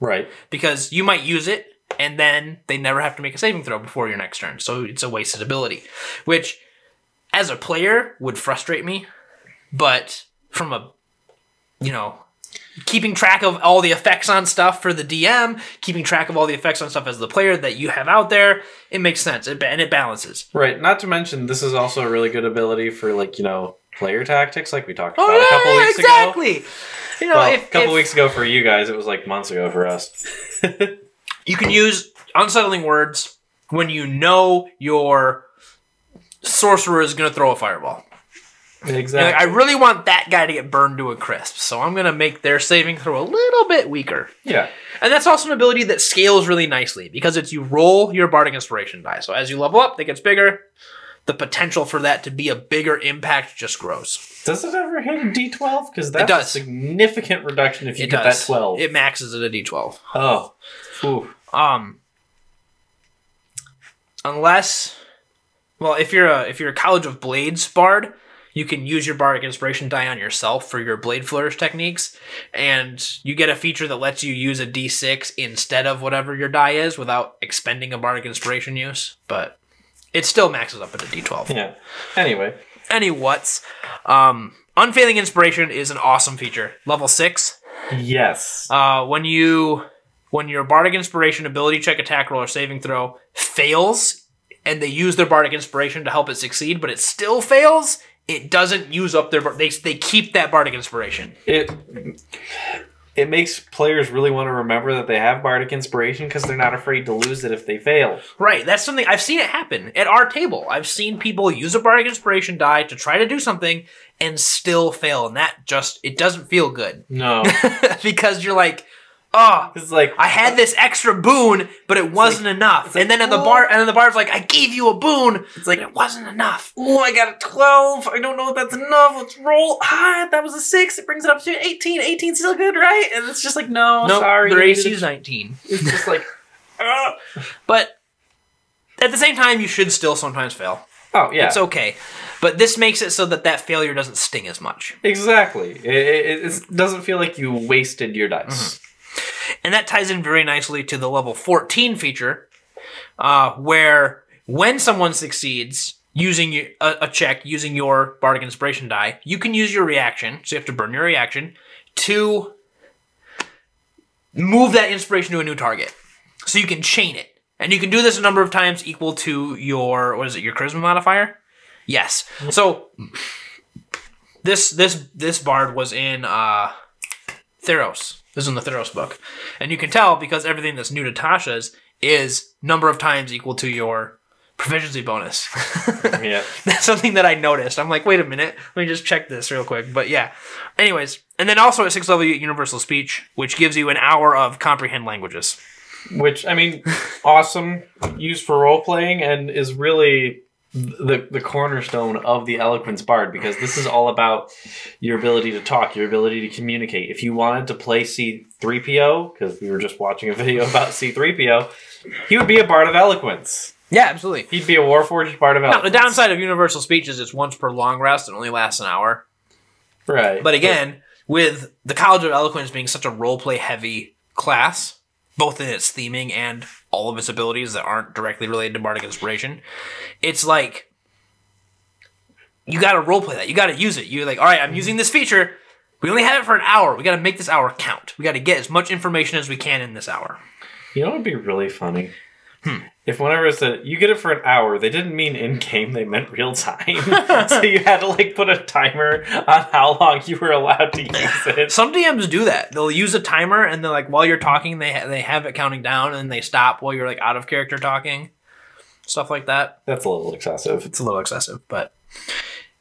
Speaker 2: Right.
Speaker 1: because you might use it and then they never have to make a saving throw before your next turn. So it's a wasted ability, which as a player would frustrate me, but from a you know keeping track of all the effects on stuff for the DM, keeping track of all the effects on stuff as the player that you have out there, it makes sense it, and it balances.
Speaker 2: Right. Not to mention, this is also a really good ability for like you know player tactics, like we talked
Speaker 1: Oh
Speaker 2: about a couple
Speaker 1: yeah,
Speaker 2: weeks ago.
Speaker 1: exactly. You know,
Speaker 2: Well,
Speaker 1: if,
Speaker 2: a couple
Speaker 1: if
Speaker 2: weeks ago for you guys, it was like months ago for us. [LAUGHS]
Speaker 1: you can use unsettling words when you know your sorcerer is going to throw a fireball.
Speaker 2: Exactly.
Speaker 1: like, I really want that guy to get burned to a crisp, so I'm gonna make their saving throw a little bit weaker.
Speaker 2: yeah.
Speaker 1: And that's also an ability that scales really nicely because it's you roll your bardic inspiration die. So as you level up, it gets bigger. The potential for that to be a bigger impact just grows.
Speaker 2: Does it ever hit a D12? Because that's
Speaker 1: does.
Speaker 2: a significant reduction if you
Speaker 1: It
Speaker 2: get
Speaker 1: does.
Speaker 2: that 12.
Speaker 1: It maxes at a d12.
Speaker 2: oh. Ooh.
Speaker 1: Um, unless, well, if you're a if you're a College of Blades bard, you can use your bardic inspiration die on yourself for your blade flourish techniques, and you get a feature that lets you use a d6 instead of whatever your die is without expending a bardic inspiration use. But it still maxes up at a d12.
Speaker 2: Yeah. Anyway.
Speaker 1: Any what's, um, unfailing inspiration is an awesome feature. Level six.
Speaker 2: Yes.
Speaker 1: Uh, when you when your bardic inspiration ability check, attack roll, or saving throw fails, and they use their bardic inspiration to help it succeed, but it still fails, it doesn't use up their. They they keep that bardic inspiration.
Speaker 2: It it makes players really want to remember that they have bardic inspiration because they're not afraid to lose it if they fail.
Speaker 1: Right. That's something I've seen it happen at our table. I've seen people use a bardic inspiration die to try to do something and still fail, and that just it doesn't feel good
Speaker 2: No. [LAUGHS]
Speaker 1: because you're like, oh,
Speaker 2: it's like
Speaker 1: I had this extra boon, but it wasn't enough.
Speaker 2: like,
Speaker 1: and then at the
Speaker 2: oh.
Speaker 1: bar, and then the bar's like, I gave you a boon. It's like it wasn't enough.
Speaker 2: Oh, I got a 12. I don't know if that's enough. Let's roll. Ah, that was a 6. It brings it up to 18. 18 still good, right? And it's just like, no,
Speaker 1: no,
Speaker 2: sorry.
Speaker 1: their AC is 19.
Speaker 2: It's just like, [LAUGHS] ah.
Speaker 1: But at the same time, you should still sometimes fail.
Speaker 2: Oh, yeah.
Speaker 1: It's okay. But this makes it so that that failure doesn't sting as much.
Speaker 2: exactly. It, it, it doesn't feel like you wasted your dice.
Speaker 1: And that ties in very nicely to the level 14 feature, uh, where when someone succeeds using a check using your Bardic Inspiration die, you can use your reaction, so you have to burn your reaction, to move that inspiration to a new target. So you can chain it. And you can do this a number of times equal to your, what is it, your charisma modifier? Yes. So this this this bard was in uh Theros. This is in the Theros book. And you can tell because everything that's new to Tasha's is number of times equal to your proficiency bonus. [LAUGHS]
Speaker 2: Yeah. [LAUGHS]
Speaker 1: That's something that I noticed. I'm like, wait a minute, let me just check this real quick. But yeah. Anyways, and then also at sixth level you get universal speech, which gives you an hour of comprehend languages.
Speaker 2: Which, I mean, [LAUGHS] awesome. Used for role playing and is really the, the cornerstone of the Eloquence Bard because this is all about your ability to talk, your ability to communicate. If you wanted to play C3PO, because we were just watching a video about C3PO, he would be a Bard of Eloquence.
Speaker 1: Yeah, absolutely.
Speaker 2: He'd be a Warforged Bard of eloquence.
Speaker 1: Now, the downside of universal speech is it's once per long rest and only lasts an hour.
Speaker 2: Right.
Speaker 1: But again, with the College of Eloquence being such a role play heavy class, both in its theming and all of its abilities that aren't directly related to Bardic Inspiration, it's like you gotta roleplay that. You gotta use it. You're like, all right, I'm using this feature. We only have it for an hour. We gotta make this hour count. We gotta get as much information as we can in this hour.
Speaker 2: You know what would be really funny?
Speaker 1: Hmm.
Speaker 2: If whenever it said you get it for an hour, they didn't mean in game, they meant real time. [LAUGHS] [LAUGHS] so you had to like put a timer on how long you were allowed to use [LAUGHS] it.
Speaker 1: Some DMs do that. They'll use a timer and they're like, while you're talking, they ha- they have it counting down and they stop while you're like out of character talking, stuff like that.
Speaker 2: That's a little excessive.
Speaker 1: it's a little excessive, but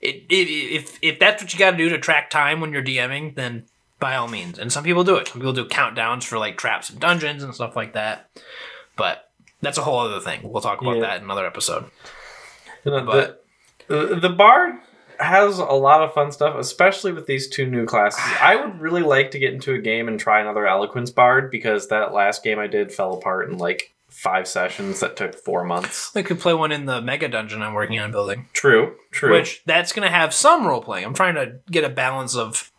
Speaker 1: it, it, if if that's what you got to do to track time when you're DMing, then by all means. And some people do it. Some people do countdowns for like traps and dungeons and stuff like that. But that's a whole other thing. We'll talk about
Speaker 2: Yeah.
Speaker 1: that in another episode.
Speaker 2: You know,
Speaker 1: But-
Speaker 2: the, uh, the, the bard has a lot of fun stuff, especially with these two new classes. I would really like to get into a game and try another eloquence bard because that last game I did fell apart in like five sessions that took four months.
Speaker 1: We could play one in the mega dungeon I'm working on building,
Speaker 2: True, true.
Speaker 1: which that's going to have some role playing. I'm trying to get a balance of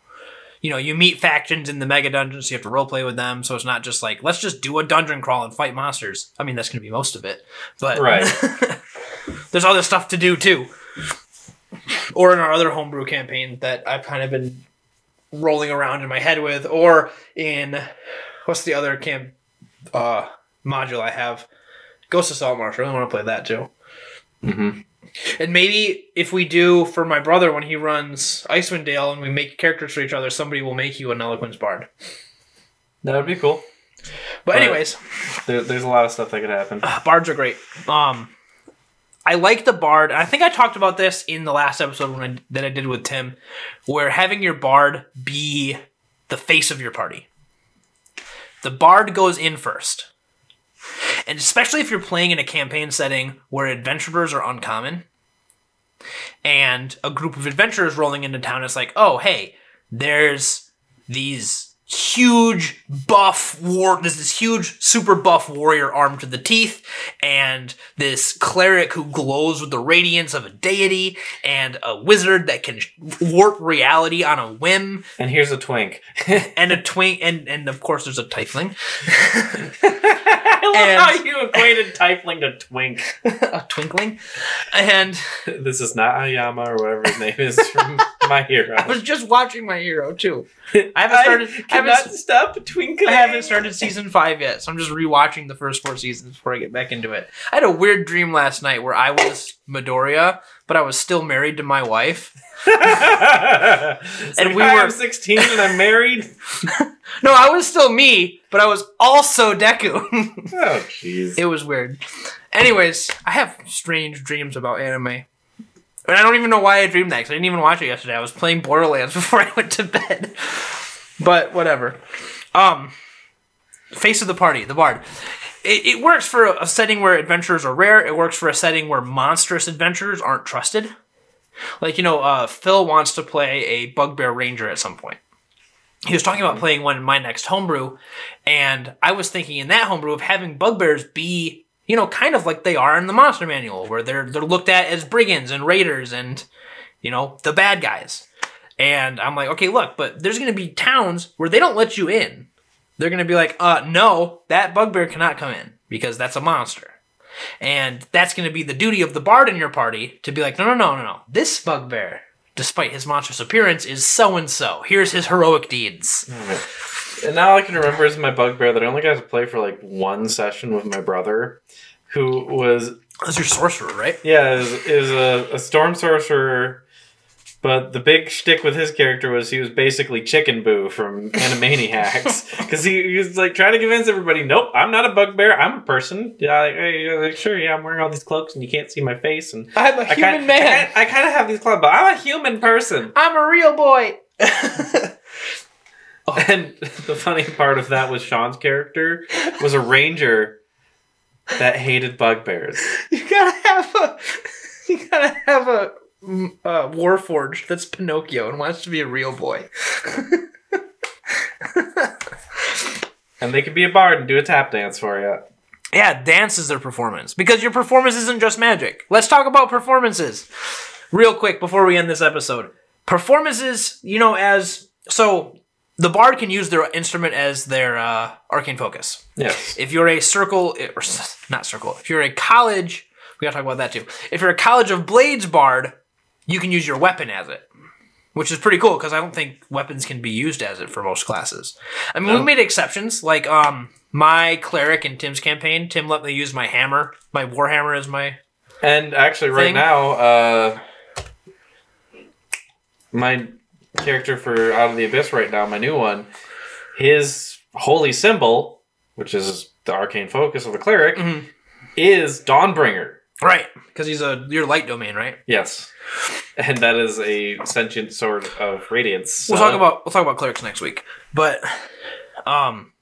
Speaker 1: you know, you meet factions in the mega dungeons, so you have to roleplay with them. So it's not just like let's just do a dungeon crawl and fight monsters. I mean, that's going to be most of it, but
Speaker 2: Right. [LAUGHS]
Speaker 1: there's other stuff to do too. Or in our other homebrew campaign that I've kind of been rolling around in my head with, or in what's the other camp uh, module I have? Ghost of Saltmarsh. I really want to play that too.
Speaker 2: Mm-hmm.
Speaker 1: And maybe if we do for my brother when he runs Icewind Dale and we make characters for each other, somebody will make you an Eloquence Bard.
Speaker 2: That would be cool.
Speaker 1: But
Speaker 2: Right.
Speaker 1: anyways,
Speaker 2: There, there's a lot of stuff that could happen.
Speaker 1: uh, [SIGHS] bards are great. Um, I like the bard. I think I talked about this in the last episode when I, that I did with Tim, where having your bard be the face of your party. The bard goes in first. And especially if you're playing in a campaign setting where adventurers are uncommon and a group of adventurers rolling into town is like, oh, hey, there's these huge buff war there's this huge super buff warrior armed to the teeth and this cleric who glows with the radiance of a deity and a wizard that can warp reality on a whim
Speaker 2: And here's a twink. [LAUGHS]
Speaker 1: and a twink and and of course there's a tiefling [LAUGHS]
Speaker 2: I love
Speaker 1: And-
Speaker 2: how you equated Tiefling to twink. [LAUGHS]
Speaker 1: a twinkling and
Speaker 2: This is not Aoyama or whatever his name is from My Hero.
Speaker 1: i was just watching my hero too i haven't started I haven't,
Speaker 2: cannot stop twinkling.
Speaker 1: I haven't started season five yet, so I'm just rewatching the first four seasons before I get back into it. I had a weird dream last night where I was Midoriya, but I was still married to my wife. [LAUGHS]
Speaker 2: and
Speaker 1: And
Speaker 2: we
Speaker 1: we
Speaker 2: were.
Speaker 1: were-
Speaker 2: I'm 16 and I'm married. [LAUGHS]
Speaker 1: No, I was still me, but I was also Deku. [LAUGHS]
Speaker 2: Oh, jeez.
Speaker 1: it was weird. Anyways, I have strange dreams about anime. And I don't even know why I dreamed that, because I didn't even watch it yesterday. I was playing Borderlands [LAUGHS] before I went to bed. But whatever. Um, face of the party, the bard. It, it works for a, a setting where adventurers are rare. It works for a setting where monstrous adventurers aren't trusted. Like you know, uh, Phil wants to play a bugbear ranger at some point. He was talking about playing one in my next homebrew, and I was thinking in that homebrew of having bugbears be, you know, kind of like they are in the monster manual, where they're they're looked at as brigands and raiders and, you know, the bad guys. And I'm like, okay, look, but there's gonna be towns where they don't let you in. They're gonna be like, uh, no, that bugbear cannot come in because that's a monster. And that's gonna be the duty of the bard in your party to be like, no, no, no, no, no. This bugbear, despite his monstrous appearance, is so and so. Here's his heroic deeds.
Speaker 2: And now all I can remember is my bugbear that I only got to play for like one session with my brother, who was
Speaker 1: That's your sorcerer, right?
Speaker 2: yeah is, is a, a storm sorcerer. But the big shtick with his character was he was basically Chicken Boo from Animaniacs [LAUGHS] because he, he was like trying to convince everybody, nope, I'm not a bugbear, I'm a person. Yeah, like, hey, like, sure, yeah, I'm wearing all these cloaks and you can't see my face, and
Speaker 1: I'm a
Speaker 2: I
Speaker 1: human
Speaker 2: kinda,
Speaker 1: man.
Speaker 2: I, kind of have these clothes, but I'm a human person.
Speaker 1: I'm a real boy. [LAUGHS] [LAUGHS]
Speaker 2: And the funny part of that was Sean's character was a ranger that hated bugbears.
Speaker 1: you gotta have a. [LAUGHS] You gotta have a. mm, Uh, Warforged that's Pinocchio and wants to be a real boy. [LAUGHS]
Speaker 2: And they could be a bard and do a tap dance for you.
Speaker 1: Yeah, dance is their performance because your performance isn't just magic. Let's talk about performances real quick before we end this episode. Performances, you know, as so the bard can use their instrument as their uh, arcane focus.
Speaker 2: Yes.
Speaker 1: If you're a circle, or not circle, if you're a college, we gotta talk about that too. If you're a college of blades bard, you can use your weapon as it, which is pretty cool because I don't think weapons can be used as it for most classes. I mean,
Speaker 2: No.
Speaker 1: we made exceptions, like um my cleric in Tim's campaign. Tim let me use my hammer, my warhammer as my.
Speaker 2: And actually, right
Speaker 1: Thing.
Speaker 2: now, uh, my character for Out of the Abyss right now, my new one, his holy symbol, which is the arcane focus of the cleric,
Speaker 1: Mhm.
Speaker 2: is Dawnbringer.
Speaker 1: Right, because he's a your light domain, right?
Speaker 2: Yes. And that is a sentient sword of radiance.
Speaker 1: We'll
Speaker 2: so-
Speaker 1: talk about we'll talk about clerics next week, but um,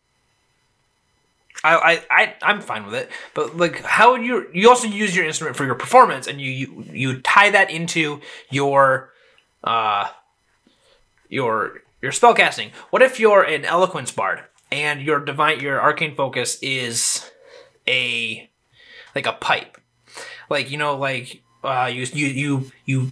Speaker 1: I I, I I'm fine with it. But like, how would you you also use your instrument for your performance, and you you you tie that into your uh your your spellcasting. What if you're an eloquence bard and your divine your arcane focus is a like a pipe, like you know like uh you you you you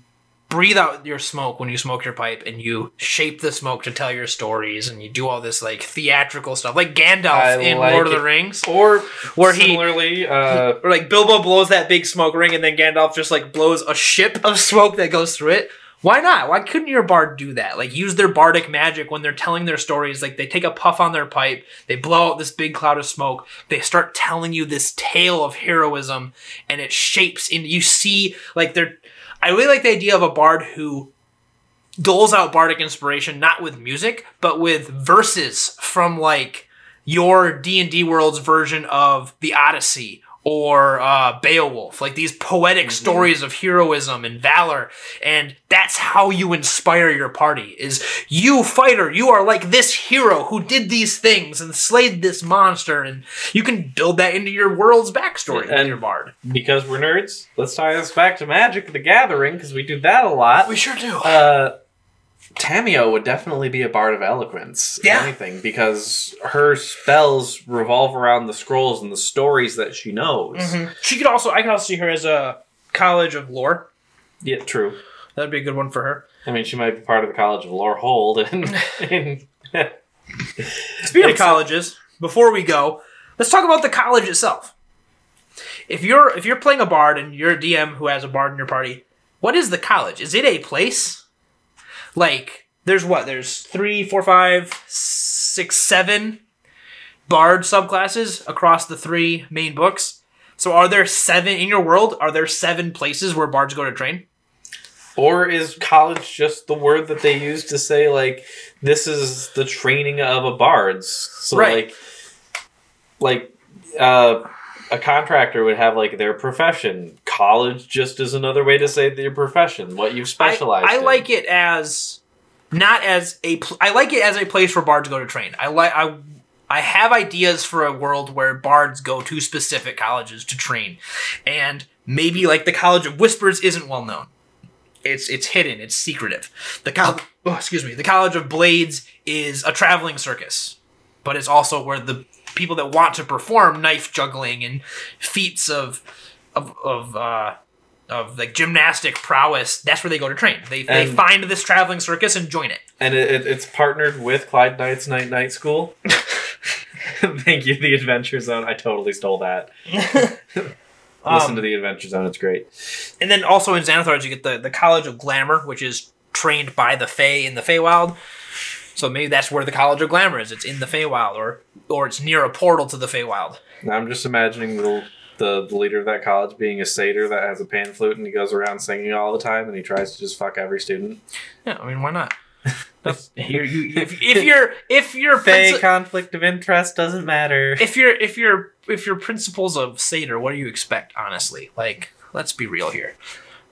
Speaker 1: breathe out your smoke when you smoke your pipe and you shape the smoke to tell your stories and you do all this like theatrical stuff like Gandalf
Speaker 2: I
Speaker 1: in
Speaker 2: like
Speaker 1: Lord of the Rings
Speaker 2: Or
Speaker 1: Where he-
Speaker 2: similarly, uh,
Speaker 1: or like Bilbo blows that big smoke ring and then Gandalf just like blows a ship of smoke that goes through it. Why not? Why couldn't your bard do that? Like use their bardic magic when they're telling their stories. Like they take a puff on their pipe, they blow out this big cloud of smoke, they start telling you this tale of heroism, and it shapes in you see like they're I really like the idea of a bard who doles out bardic inspiration not with music, but with verses from like your D&D world's version of the Odyssey or uh, Beowulf, like these poetic stories of heroism and valor, and that's how you inspire your party. Is you fighter, you are like this hero who did these things and slayed this monster, and you can build that into your world's backstory
Speaker 2: And-
Speaker 1: your bard.
Speaker 2: because we're nerds, let's tie this back to Magic the Gathering because we do that a lot.
Speaker 1: We sure do.
Speaker 2: Uh, Tamiyo would definitely be a bard of eloquence.
Speaker 1: Yeah.
Speaker 2: anything, because her spells revolve around the scrolls and the stories that she knows. Mm-hmm.
Speaker 1: She could also, I could also see her as a college of lore.
Speaker 2: Yeah, true.
Speaker 1: That'd be a good one for her.
Speaker 2: I mean, she might be part of the College of Lorehold, [LAUGHS] and, and
Speaker 1: Speaking of colleges, before we go, let's talk about the college itself. If you're if you're playing a bard and you're a DM who has a bard in your party, what is the college? Is it a place? Like, there's what? There's three, four, five, six, seven bard subclasses across the three main books. So are there seven in your world? Are there seven places where bards go to train?
Speaker 2: or is college just the word that they use to say like this is the training of a bard's? So
Speaker 1: Right.
Speaker 2: like, like uh, a contractor would have like their profession. College just is another way to say their profession, what you've specialized.
Speaker 1: I, I
Speaker 2: in.
Speaker 1: like it as not as a. Pl- I like it as a place for bards to go to train. I like. I. I have ideas for a world where bards go to specific colleges to train, and maybe like the College of Whispers isn't well known. It's it's hidden. It's secretive. The col- oh, excuse me. The College of Blades is a traveling circus, but it's also where the people that want to perform knife juggling and feats of of of uh, of like gymnastic prowess. That's where they go to train. They they find this traveling circus and join it.
Speaker 2: and it, it, it's partnered with Clyde Knight's Night Night School. [LAUGHS] Thank you, the Adventure Zone. I totally stole that. [LAUGHS] Listen
Speaker 1: Um,
Speaker 2: to the Adventure Zone; it's great.
Speaker 1: And then also in Xanathar's, you get the, the College of Glamour, which is trained by the Fae in the Feywild. So maybe that's where the College of Glamour is. It's in the Feywild, or or it's near a portal to the Feywild.
Speaker 2: Now I'm just imagining the, the the leader of that college being a satyr that has a pan flute and he goes around singing all the time and he tries to just fuck every student.
Speaker 1: Yeah, I mean, why not? [LAUGHS] That's, [LAUGHS] you, you, if, if you're if you're
Speaker 2: Fey
Speaker 1: princi-
Speaker 2: conflict of interest doesn't matter.
Speaker 1: if you're if you're if you're principles of satyr, what do you expect? Honestly, like let's be real here.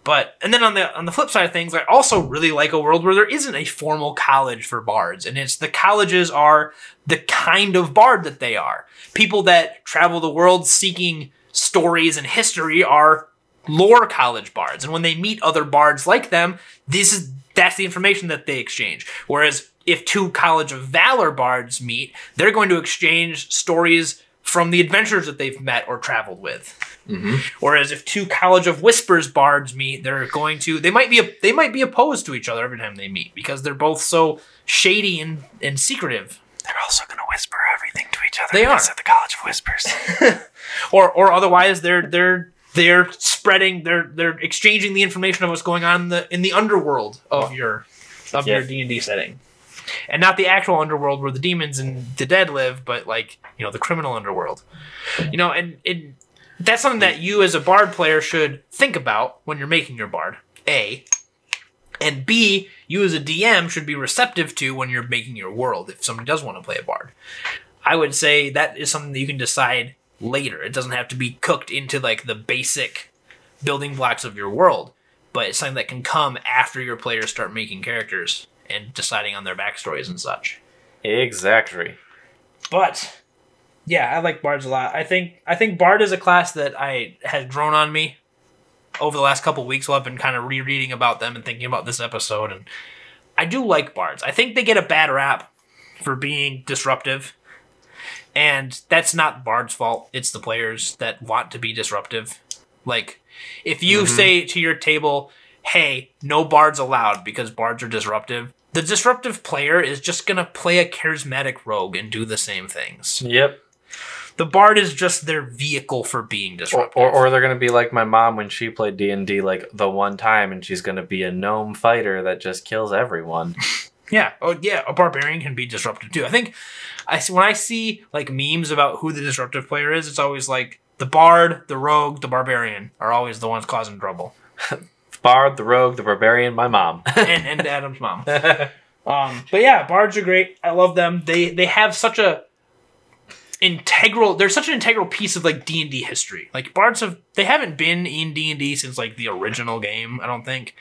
Speaker 1: But and then on the on the flip side of things, I also really like a world where there isn't a formal college for bards, and it's the colleges are the kind of bard that they are. People that travel the world seeking stories and history are lore college bards, and when they meet other bards like them, this is that's the information that they exchange. Whereas if two College of Valor bards meet, they're going to exchange stories from the adventures that they've met or traveled with. Mm-hmm. Whereas if two College of Whispers bards meet, they're going to they might be they might be opposed to each other every time they meet because they're both so shady and, and secretive.
Speaker 2: They're also gonna whisper everything to each other.
Speaker 1: They
Speaker 2: because
Speaker 1: are.
Speaker 2: at the College of Whispers. [LAUGHS]
Speaker 1: Or or otherwise they're they're they're spreading they're they're exchanging the information of what's going on in the in the underworld of your of
Speaker 2: Yeah.
Speaker 1: your D and D setting. And not the actual underworld where the demons and the dead live, but like, you know, the criminal underworld. You know, and it that's something that you as a bard player should think about when you're making your bard. A. And B, you as a DM should be receptive to when you're making your world if somebody does want to play a bard. I would say that is something that you can decide later. It doesn't have to be cooked into like the basic building blocks of your world, but it's something that can come after your players start making characters and deciding on their backstories and such.
Speaker 2: exactly.
Speaker 1: But yeah, I like bards a lot. I think I think bard is a class that I has grown on me over the last couple weeks while I've been kind of rereading about them and thinking about this episode and I do like bards. I think they get a bad rap for being disruptive. And that's not Bard's fault. It's the players that want to be disruptive. Like if you mm-hmm. say to your table, hey, no bards allowed because bards are disruptive. The disruptive player is just gonna play a charismatic rogue and do the same things.
Speaker 2: Yep.
Speaker 1: The bard is just their vehicle for being disruptive.
Speaker 2: or, or they're gonna be like my mom when she played D and D like the one time, and she's gonna be a gnome fighter that just kills everyone. [LAUGHS]
Speaker 1: Yeah. Oh, yeah. A barbarian can be disruptive too. I think I when I see like memes about who the disruptive player is, it's always like the bard, the rogue, the barbarian are always the ones causing trouble, [LAUGHS]
Speaker 2: Bard, the rogue, the barbarian, my mom. [LAUGHS]
Speaker 1: and and Adam's mom. Um, but yeah, bards are great. I love them. They they have such a integral. They're such an integral piece of like D and D history. Like bards have they haven't been in D and D since like the original game. I don't think.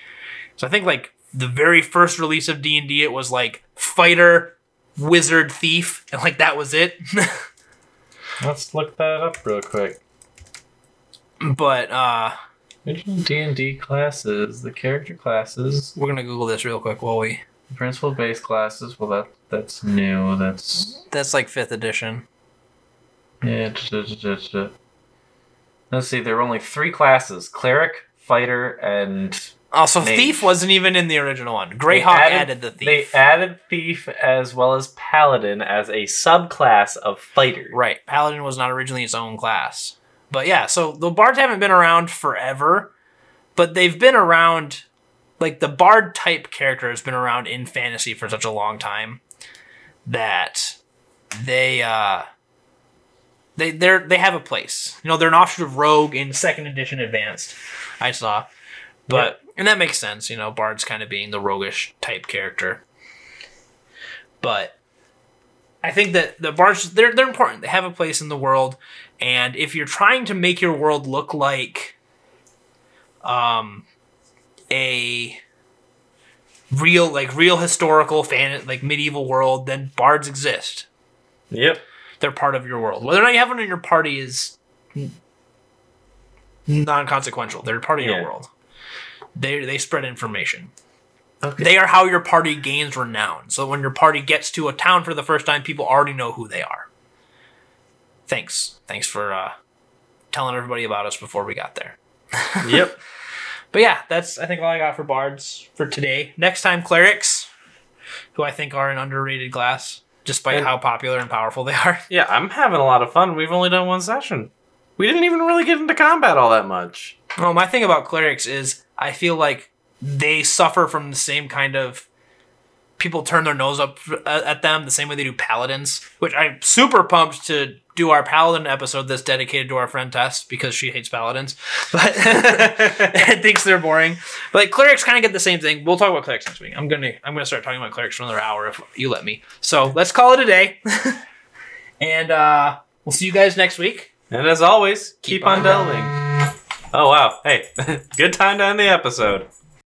Speaker 1: So I think like the very first release of D and D, it was like fighter, wizard, thief, and like that was it. [LAUGHS]
Speaker 2: Let's look that up real quick.
Speaker 1: but uh,
Speaker 2: Original D and D classes, the character classes,
Speaker 1: we're gonna Google this real quick while we.
Speaker 2: principal base classes. Well, that that's new. That's
Speaker 1: That's like fifth edition.
Speaker 2: Yeah. Let's see. There were only three classes: cleric, fighter, and
Speaker 1: Also,
Speaker 2: Mage.
Speaker 1: thief wasn't even in the original one. Greyhawk
Speaker 2: They
Speaker 1: added, the thief.
Speaker 2: They added thief as well as paladin as a subclass of fighter.
Speaker 1: Right. Paladin was not originally its own class. But yeah, so the bards haven't been around forever, but they've been around like the bard type character has been around in fantasy for such a long time that they uh they they're they have a place. You know, they're an offshoot of rogue in second edition advanced. I saw. But and that makes sense, you know, bards kind of being the roguish type character. But I think that the bards they're they're important. They have a place in the world, and if you're trying to make your world look like um a real like real historical fan like medieval world, then bards exist.
Speaker 2: Yep.
Speaker 1: They're part of your world. Whether or not you have one in your party is non consequential. They're part of
Speaker 2: Yeah.
Speaker 1: your world. They they spread information.
Speaker 2: Okay.
Speaker 1: They are how your party gains renown. So when your party gets to a town for the first time, people already know who they are. Thanks. Thanks for uh, telling everybody about us before we got there. [LAUGHS]
Speaker 2: yep. [LAUGHS]
Speaker 1: But yeah, that's I think all I got for bards for today. Next time, clerics, who I think are an underrated class, despite
Speaker 2: And-
Speaker 1: how popular and powerful they are.
Speaker 2: Yeah, I'm having a lot of fun. We've only done one session. We didn't even really get into combat all that much.
Speaker 1: Well, my thing about clerics is I feel like they suffer from the same kind of people turn their nose up at uh, at them the same way they do paladins, which I'm super pumped to do our paladin episode that's dedicated to our friend Tess because she hates paladins, [LAUGHS] but [LAUGHS] and thinks they're boring. But like clerics kind of get the same thing. We'll talk about clerics next week. I'm gonna I'm gonna start talking about clerics for another hour if you let me. So let's call it a day, [LAUGHS] and uh, we'll see you guys next week.
Speaker 2: And as always, keep,
Speaker 1: Keep
Speaker 2: on
Speaker 1: on
Speaker 2: delving. Oh wow! Hey, good time to end the episode.